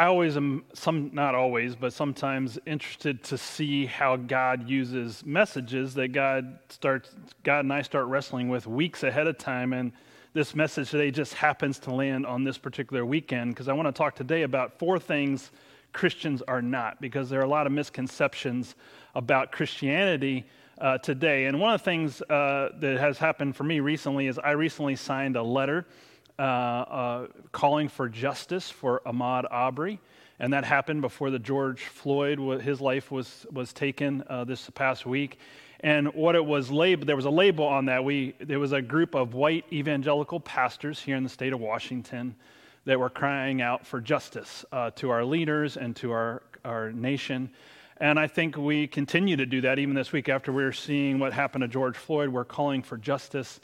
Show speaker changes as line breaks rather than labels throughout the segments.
I always am, some not always, but sometimes interested to see how God uses messages that God starts, God and I start wrestling with weeks ahead of time. And this message today just happens to land on this particular weekend because I want to talk today about four things Christians are not, because there are a lot of misconceptions about Christianity uh, today. And one of the things uh, that has happened for me recently is I recently signed a letter uh, uh calling for justice for Ahmaud Arbery. And that happened before the George Floyd, his life was, was taken uh, this past week. And what it was labeled, there was a label on that. We, there was a group of white evangelical pastors here in the state of Washington that were crying out for justice uh, to our leaders and to our, our nation. And I think we continue to do that even this week after we're seeing what happened to George Floyd. We're calling for justice.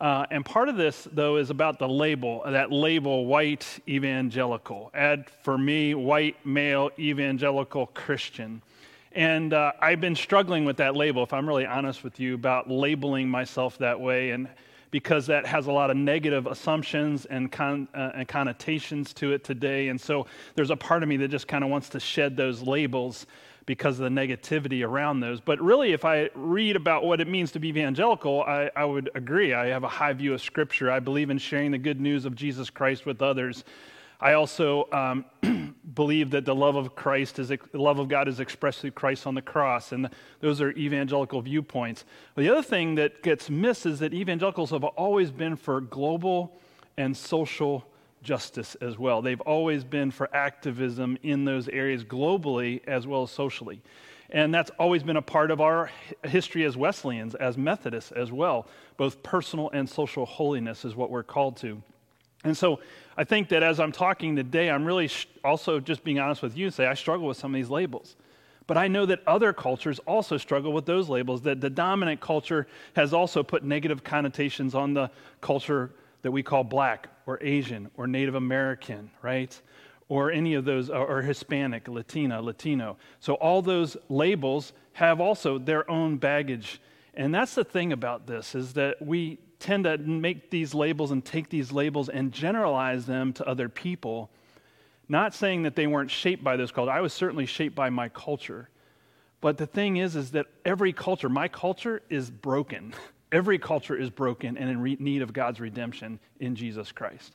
Uh, and part of this, though, is about the label, that label, white evangelical. Add for me, white male evangelical Christian. And uh, I've been struggling with that label, if I'm really honest with you, about labeling myself that way. And because that has a lot of negative assumptions and, con, uh, and connotations to it today. And so there's a part of me that just kind of wants to shed those labels because of the negativity around those. But really, if I read about what it means to be evangelical, I, I would agree. I have a high view of Scripture. I believe in sharing the good news of Jesus Christ with others. I also um, believe that the love of Christ is the love of God is expressed through Christ on the cross, and those are evangelical viewpoints. But the other thing that gets missed is that evangelicals have always been for global and social justice as well. They've always been for activism in those areas globally as well as socially. And that's always been a part of our history as Wesleyans, as Methodists as well. Both personal and social holiness is what we're called to. And so I think that as I'm talking today, I'm really sh- also just being honest with you and say I struggle with some of these labels. But I know that other cultures also struggle with those labels, that the dominant culture has also put negative connotations on the culture that we call black or Asian or Native American, right? Or any of those, or Hispanic, Latina, Latino. So all those labels have also their own baggage. And that's the thing about this is that we tend to make these labels and take these labels and generalize them to other people. Not saying that they weren't shaped by those cultures. I was certainly shaped by my culture. But the thing is, is that every culture, my culture is broken. Every culture is broken and in re- need of God's redemption in Jesus Christ.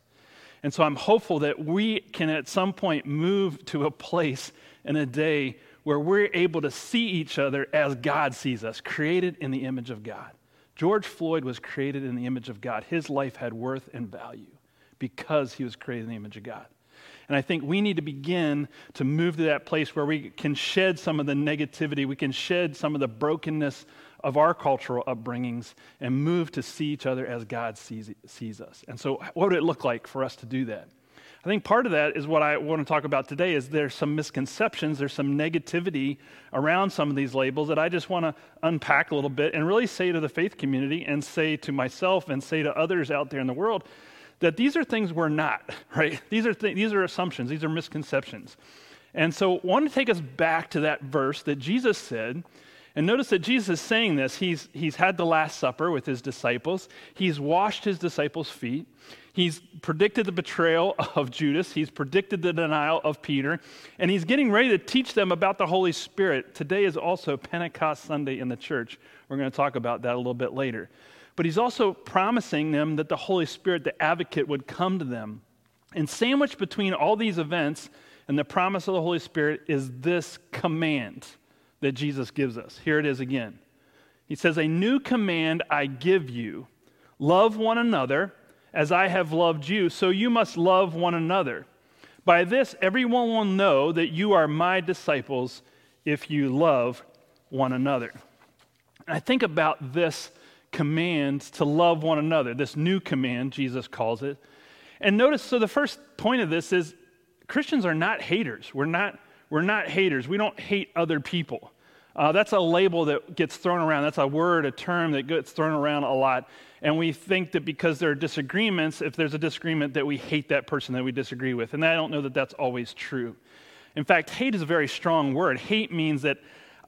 And so I'm hopeful that we can at some point move to a place in a day where we're able to see each other as God sees us, created in the image of God. George Floyd was created in the image of God. His life had worth and value because he was created in the image of God. And I think we need to begin to move to that place where we can shed some of the negativity, we can shed some of the brokenness of our cultural upbringings and move to see each other as God sees, sees us. And so, what would it look like for us to do that? I think part of that is what I want to talk about today is there's some misconceptions, there's some negativity around some of these labels that I just want to unpack a little bit and really say to the faith community and say to myself and say to others out there in the world that these are things we're not, right? These are, th- these are assumptions, these are misconceptions. And so I want to take us back to that verse that Jesus said and notice that Jesus is saying this. He's, he's had the Last Supper with his disciples, he's washed his disciples' feet, he's predicted the betrayal of Judas, he's predicted the denial of Peter, and he's getting ready to teach them about the Holy Spirit. Today is also Pentecost Sunday in the church. We're going to talk about that a little bit later. But he's also promising them that the Holy Spirit, the advocate, would come to them. And sandwiched between all these events and the promise of the Holy Spirit is this command that Jesus gives us. Here it is again. He says, A new command I give you love one another as I have loved you, so you must love one another. By this, everyone will know that you are my disciples if you love one another. And I think about this command to love one another, this new command, Jesus calls it. And notice, so the first point of this is Christians are not haters. We're not, we're not haters. We don't hate other people. Uh, that's a label that gets thrown around. That's a word, a term that gets thrown around a lot. And we think that because there are disagreements, if there's a disagreement, that we hate that person that we disagree with. And I don't know that that's always true. In fact, hate is a very strong word. Hate means that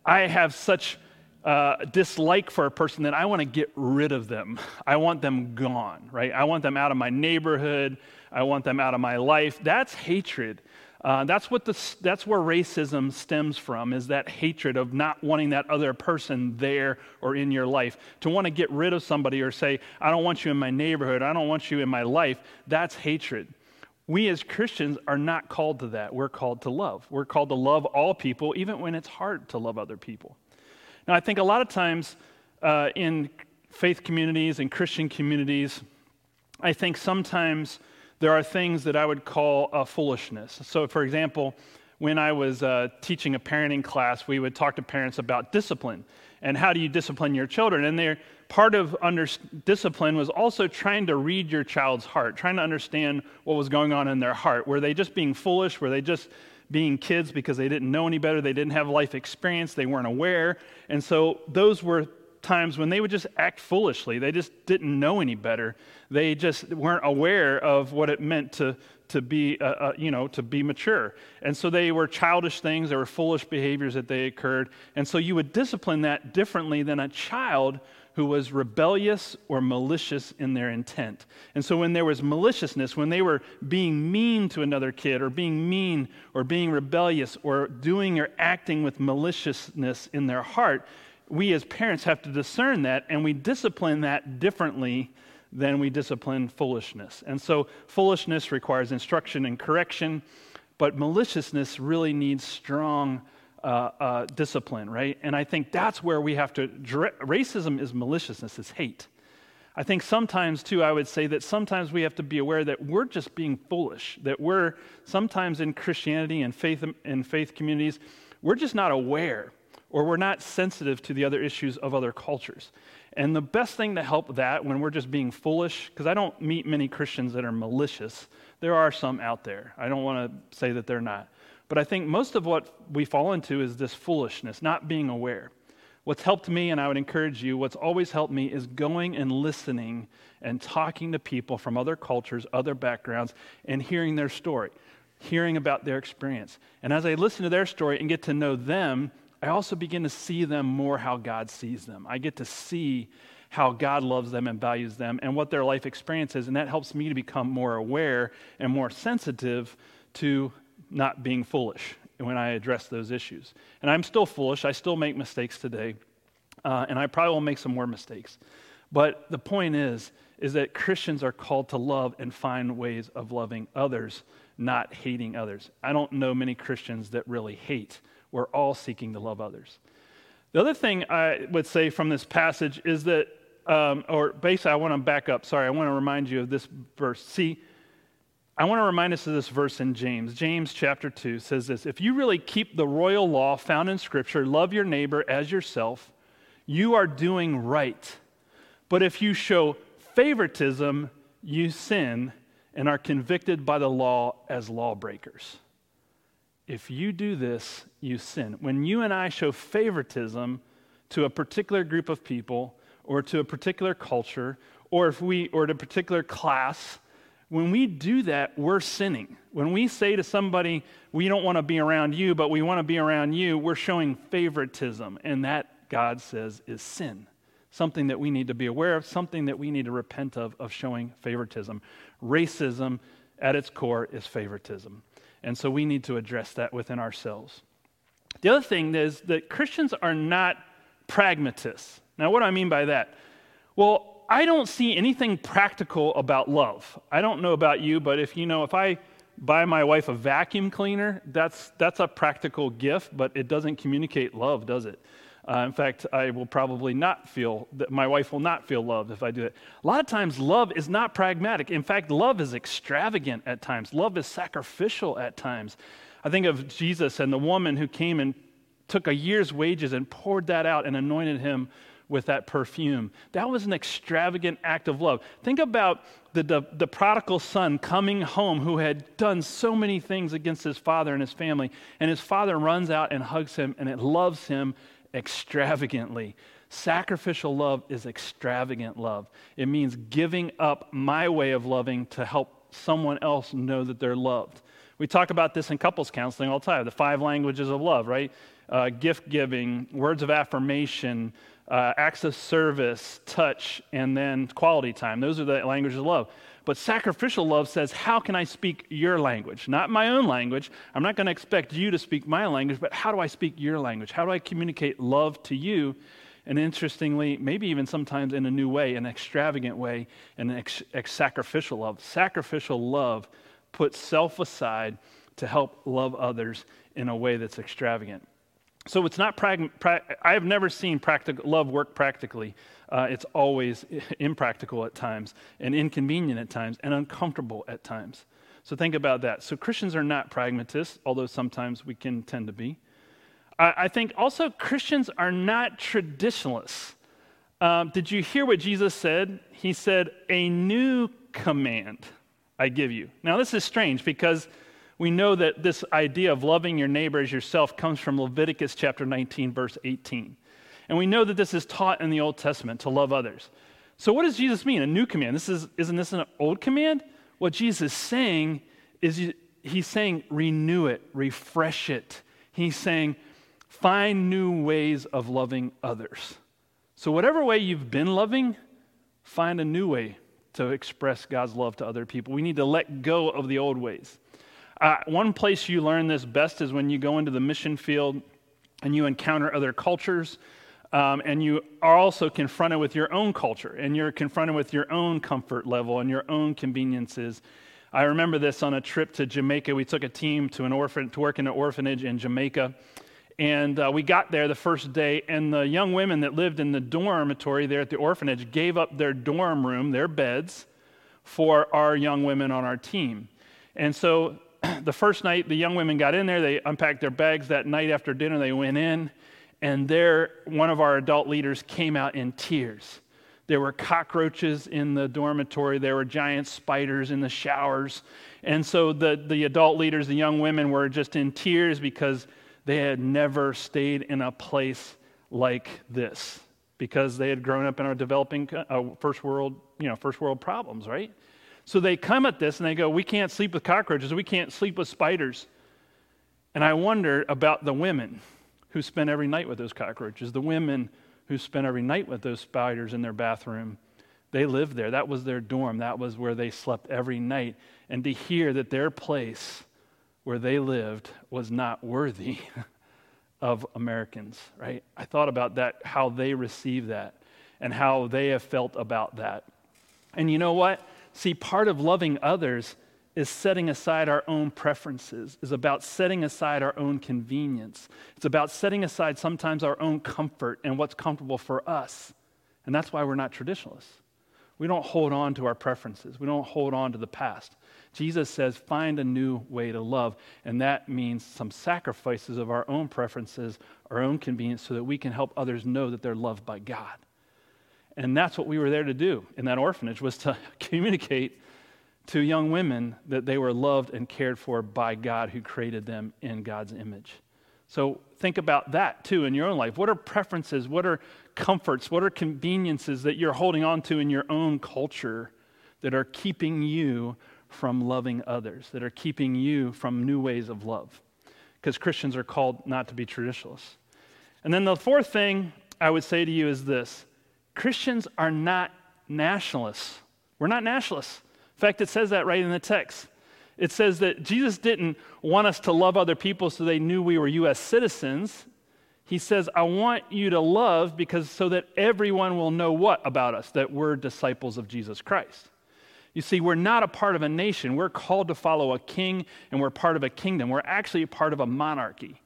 I have such uh, dislike for a person that I want to get rid of them. I want them gone, right? I want them out of my neighborhood. I want them out of my life. That's hatred. Uh, that's, what the, that's where racism stems from, is that hatred of not wanting that other person there or in your life. To want to get rid of somebody or say, I don't want you in my neighborhood, I don't want you in my life, that's hatred. We as Christians are not called to that. We're called to love. We're called to love all people, even when it's hard to love other people. Now, I think a lot of times uh, in faith communities and Christian communities, I think sometimes there are things that I would call a foolishness. So, for example, when I was uh, teaching a parenting class, we would talk to parents about discipline and how do you discipline your children. And part of under, discipline was also trying to read your child's heart, trying to understand what was going on in their heart. Were they just being foolish? Were they just being kids because they didn't know any better? They didn't have life experience. They weren't aware. And so those were times when they would just act foolishly. They just didn't know any better. They just weren't aware of what it meant to, to be, uh, uh, you know, to be mature. And so they were childish things. There were foolish behaviors that they occurred. And so you would discipline that differently than a child who was rebellious or malicious in their intent. And so when there was maliciousness, when they were being mean to another kid or being mean or being rebellious or doing or acting with maliciousness in their heart, we as parents have to discern that and we discipline that differently than we discipline foolishness. And so foolishness requires instruction and correction, but maliciousness really needs strong uh, uh, discipline, right? And I think that's where we have to. Racism is maliciousness, it's hate. I think sometimes, too, I would say that sometimes we have to be aware that we're just being foolish, that we're sometimes in Christianity and faith, in faith communities, we're just not aware or we're not sensitive to the other issues of other cultures. And the best thing to help that when we're just being foolish, because I don't meet many Christians that are malicious, there are some out there. I don't want to say that they're not. But I think most of what we fall into is this foolishness, not being aware. What's helped me, and I would encourage you, what's always helped me is going and listening and talking to people from other cultures, other backgrounds, and hearing their story, hearing about their experience. And as I listen to their story and get to know them, I also begin to see them more how God sees them. I get to see how God loves them and values them and what their life experience is. And that helps me to become more aware and more sensitive to not being foolish when I address those issues. And I'm still foolish. I still make mistakes today. Uh, and I probably will make some more mistakes. But the point is, is that Christians are called to love and find ways of loving others, not hating others. I don't know many Christians that really hate we're all seeking to love others. The other thing I would say from this passage is that, um, or basically, I want to back up. Sorry, I want to remind you of this verse. See, I want to remind us of this verse in James. James chapter 2 says this If you really keep the royal law found in Scripture, love your neighbor as yourself, you are doing right. But if you show favoritism, you sin and are convicted by the law as lawbreakers if you do this, you sin. When you and I show favoritism to a particular group of people or to a particular culture or if we or to a particular class, when we do that, we're sinning. When we say to somebody, we don't want to be around you, but we want to be around you, we're showing favoritism. And that, God says, is sin. Something that we need to be aware of, something that we need to repent of, of showing favoritism. Racism, at its core, is favoritism. And so we need to address that within ourselves. The other thing is that Christians are not pragmatists. Now, what do I mean by that? Well, I don't see anything practical about love. I don't know about you, but if you know, if I buy my wife a vacuum cleaner, that's, that's a practical gift, but it doesn't communicate love, does it? Uh, in fact, I will probably not feel that my wife will not feel loved if I do it. A lot of times, love is not pragmatic. In fact, love is extravagant at times, love is sacrificial at times. I think of Jesus and the woman who came and took a year's wages and poured that out and anointed him with that perfume. That was an extravagant act of love. Think about the, the, the, prodigal son coming home who had done so many things against his father and his family, and his father runs out and hugs him and it loves him extravagantly. Sacrificial love is extravagant love. It means giving up my way of loving to help someone else know that they're loved. We talk about this in couples counseling all the time the five languages of love, right? Uh, gift giving, words of affirmation, uh, acts of service, touch, and then quality time. Those are the languages of love. But sacrificial love says, How can I speak your language? Not my own language. I'm not going to expect you to speak my language, but how do I speak your language? How do I communicate love to you? And interestingly, maybe even sometimes in a new way, an extravagant way, an ex- ex- sacrificial love. Sacrificial love puts self aside to help love others in a way that's extravagant. So it's not prag- pra- I have never seen practical love work practically. Uh, it's always impractical at times and inconvenient at times and uncomfortable at times. So think about that. So Christians are not pragmatists, although sometimes we can tend to be. I, I think also Christians are not traditionalists. Um, did you hear what Jesus said? He said, "A new command I give you." Now this is strange because we know that this idea of loving your neighbor as yourself comes from Leviticus chapter 19, verse 18. And we know that this is taught in the Old Testament to love others. So, what does Jesus mean? A new command? This is, isn't this an old command? What Jesus is saying is he's saying renew it, refresh it. He's saying find new ways of loving others. So, whatever way you've been loving, find a new way to express God's love to other people. We need to let go of the old ways. Uh, one place you learn this best is when you go into the mission field and you encounter other cultures. Um, and you are also confronted with your own culture and you're confronted with your own comfort level and your own conveniences. I remember this on a trip to Jamaica. We took a team to an orphan to work in an orphanage in Jamaica, and uh, we got there the first day, and the young women that lived in the dormitory there at the orphanage gave up their dorm room, their beds, for our young women on our team. And so the first night the young women got in there, they unpacked their bags that night after dinner, they went in, and there one of our adult leaders came out in tears. There were cockroaches in the dormitory, there were giant spiders in the showers. And so the, the adult leaders, the young women, were just in tears because they had never stayed in a place like this because they had grown up in our developing uh, first world, you know, first world problems, right? So they come at this and they go, We can't sleep with cockroaches, we can't sleep with spiders. And I wonder about the women who spent every night with those cockroaches, the women who spent every night with those spiders in their bathroom. They lived there. That was their dorm. That was where they slept every night. And to hear that their place where they lived was not worthy of Americans, right? I thought about that, how they received that, and how they have felt about that. And you know what? See, part of loving others is setting aside our own preferences, is about setting aside our own convenience. It's about setting aside sometimes our own comfort and what's comfortable for us. And that's why we're not traditionalists. We don't hold on to our preferences, we don't hold on to the past. Jesus says, find a new way to love. And that means some sacrifices of our own preferences, our own convenience, so that we can help others know that they're loved by God. And that's what we were there to do in that orphanage was to communicate to young women that they were loved and cared for by God who created them in God's image. So think about that too in your own life. What are preferences? What are comforts? What are conveniences that you're holding on to in your own culture that are keeping you from loving others, that are keeping you from new ways of love? Because Christians are called not to be traditionalists. And then the fourth thing I would say to you is this Christians are not nationalists. We're not nationalists. In fact, it says that right in the text. It says that Jesus didn't want us to love other people so they knew we were U.S. citizens. He says, I want you to love because so that everyone will know what about us? That we're disciples of Jesus Christ. You see, we're not a part of a nation. We're called to follow a king and we're part of a kingdom. We're actually part of a monarchy.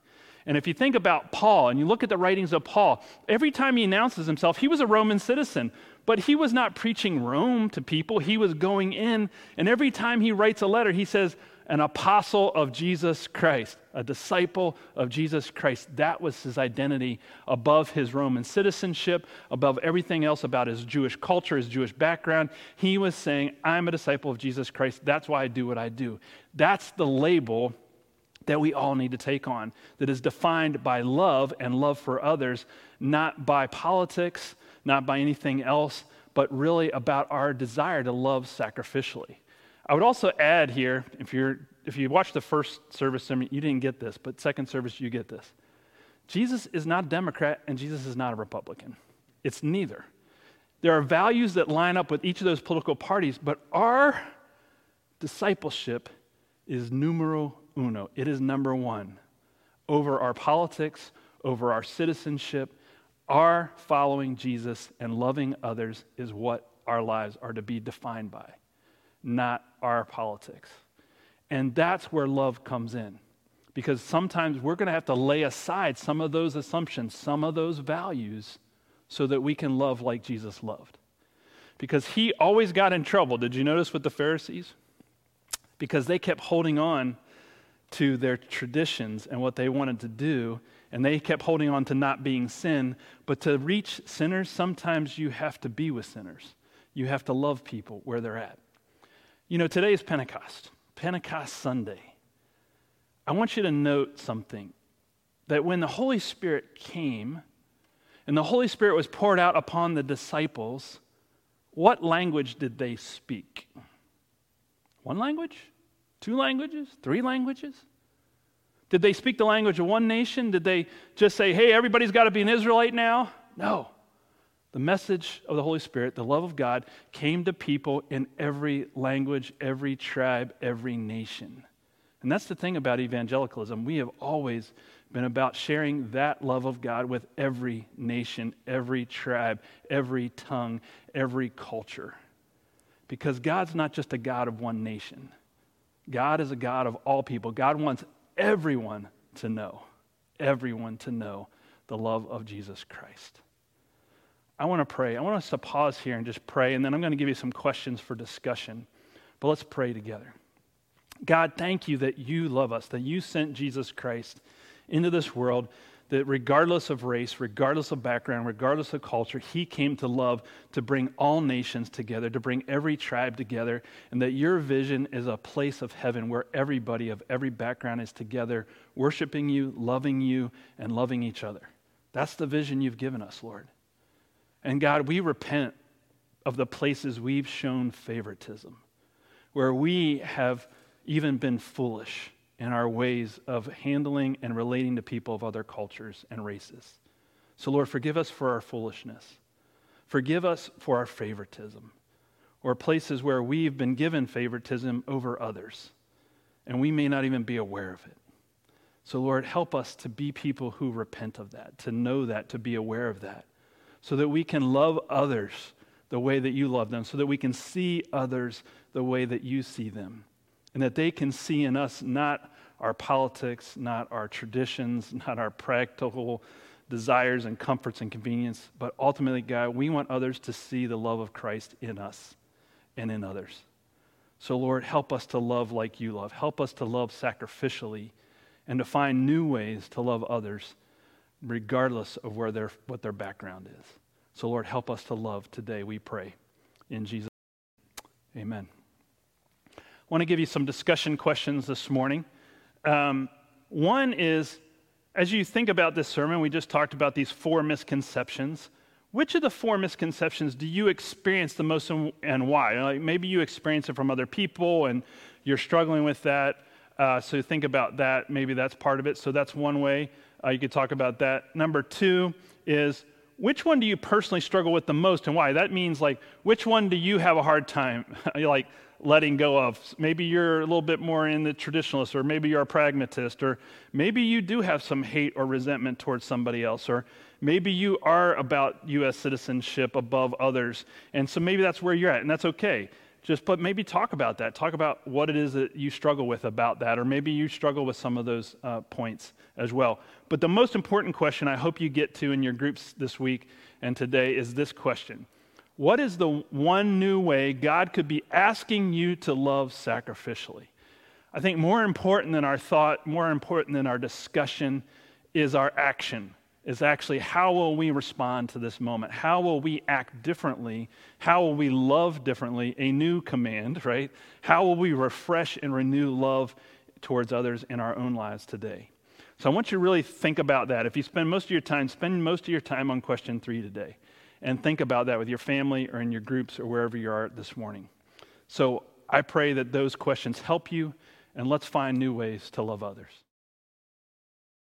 And if you think about Paul and you look at the writings of Paul, every time he announces himself, he was a Roman citizen, but he was not preaching Rome to people. He was going in, and every time he writes a letter, he says, an apostle of Jesus Christ, a disciple of Jesus Christ. That was his identity above his Roman citizenship, above everything else about his Jewish culture, his Jewish background. He was saying, I'm a disciple of Jesus Christ. That's why I do what I do. That's the label that we all need to take on, that is defined by love and love for others, not by politics, not by anything else, but really about our desire to love sacrificially. I would also add here, if, you're, if you watch the first service, sermon, you didn't get this, but second service, you get this. Jesus is not a Democrat and Jesus is not a Republican. It's neither. There are values that line up with each of those political parties, but our discipleship is numero uno. It is number one over our politics, over our citizenship. Our following Jesus and loving others is what our lives are to be defined by, not our politics. And that's where love comes in. Because sometimes we're going to have to lay aside some of those assumptions, some of those values, so that we can love like Jesus loved. Because he always got in trouble. Did you notice with the Pharisees? Because they kept holding on to their traditions and what they wanted to do, and they kept holding on to not being sin. But to reach sinners, sometimes you have to be with sinners. You have to love people where they're at. You know, today is Pentecost, Pentecost Sunday. I want you to note something that when the Holy Spirit came and the Holy Spirit was poured out upon the disciples, what language did they speak? One language? Two languages? Three languages? Did they speak the language of one nation? Did they just say, hey, everybody's got to be an Israelite now? No. The message of the Holy Spirit, the love of God, came to people in every language, every tribe, every nation. And that's the thing about evangelicalism. We have always been about sharing that love of God with every nation, every tribe, every tongue, every culture. Because God's not just a God of one nation, God is a God of all people. God wants everyone to know, everyone to know the love of Jesus Christ. I want to pray. I want us to pause here and just pray, and then I'm going to give you some questions for discussion. But let's pray together. God, thank you that you love us, that you sent Jesus Christ into this world that regardless of race, regardless of background, regardless of culture, he came to love to bring all nations together, to bring every tribe together, and that your vision is a place of heaven where everybody of every background is together, worshiping you, loving you, and loving each other. That's the vision you've given us, Lord. And God, we repent of the places we've shown favoritism, where we have even been foolish in our ways of handling and relating to people of other cultures and races. So, Lord, forgive us for our foolishness. Forgive us for our favoritism or places where we've been given favoritism over others and we may not even be aware of it. So, Lord, help us to be people who repent of that, to know that, to be aware of that, so that we can love others the way that you love them, so that we can see others the way that you see them and that they can see in us not our politics, not our traditions, not our practical desires and comforts and convenience, but ultimately, God, we want others to see the love of Christ in us and in others. So, Lord, help us to love like you love. Help us to love sacrificially and to find new ways to love others, regardless of where their, what their background is. So, Lord, help us to love today, we pray. In Jesus' name, amen. I want to give you some discussion questions this morning. Um, one is as you think about this sermon, we just talked about these four misconceptions. Which of the four misconceptions do you experience the most and why? Like maybe you experience it from other people and you're struggling with that. Uh, so think about that. Maybe that's part of it. So that's one way uh, you could talk about that. Number two is which one do you personally struggle with the most and why? That means like which one do you have a hard time? like letting go of. Maybe you're a little bit more in the traditionalist, or maybe you're a pragmatist, or maybe you do have some hate or resentment towards somebody else, or maybe you are about U.S. citizenship above others. And so maybe that's where you're at, and that's okay. Just, but maybe talk about that. Talk about what it is that you struggle with about that, or maybe you struggle with some of those uh, points as well. But the most important question I hope you get to in your groups this week and today is this question what is the one new way God could be asking you to love sacrificially? I think more important than our thought, more important than our discussion, is our action. Is actually how will we respond to this moment? How will we act differently? How will we love differently? A new command, right? How will we refresh and renew love towards others in our own lives today? So I want you to really think about that. If you spend most of your time, spend most of your time on question three today and think about that with your family or in your groups or wherever you are this morning. So I pray that those questions help you, and let's find new ways to love others.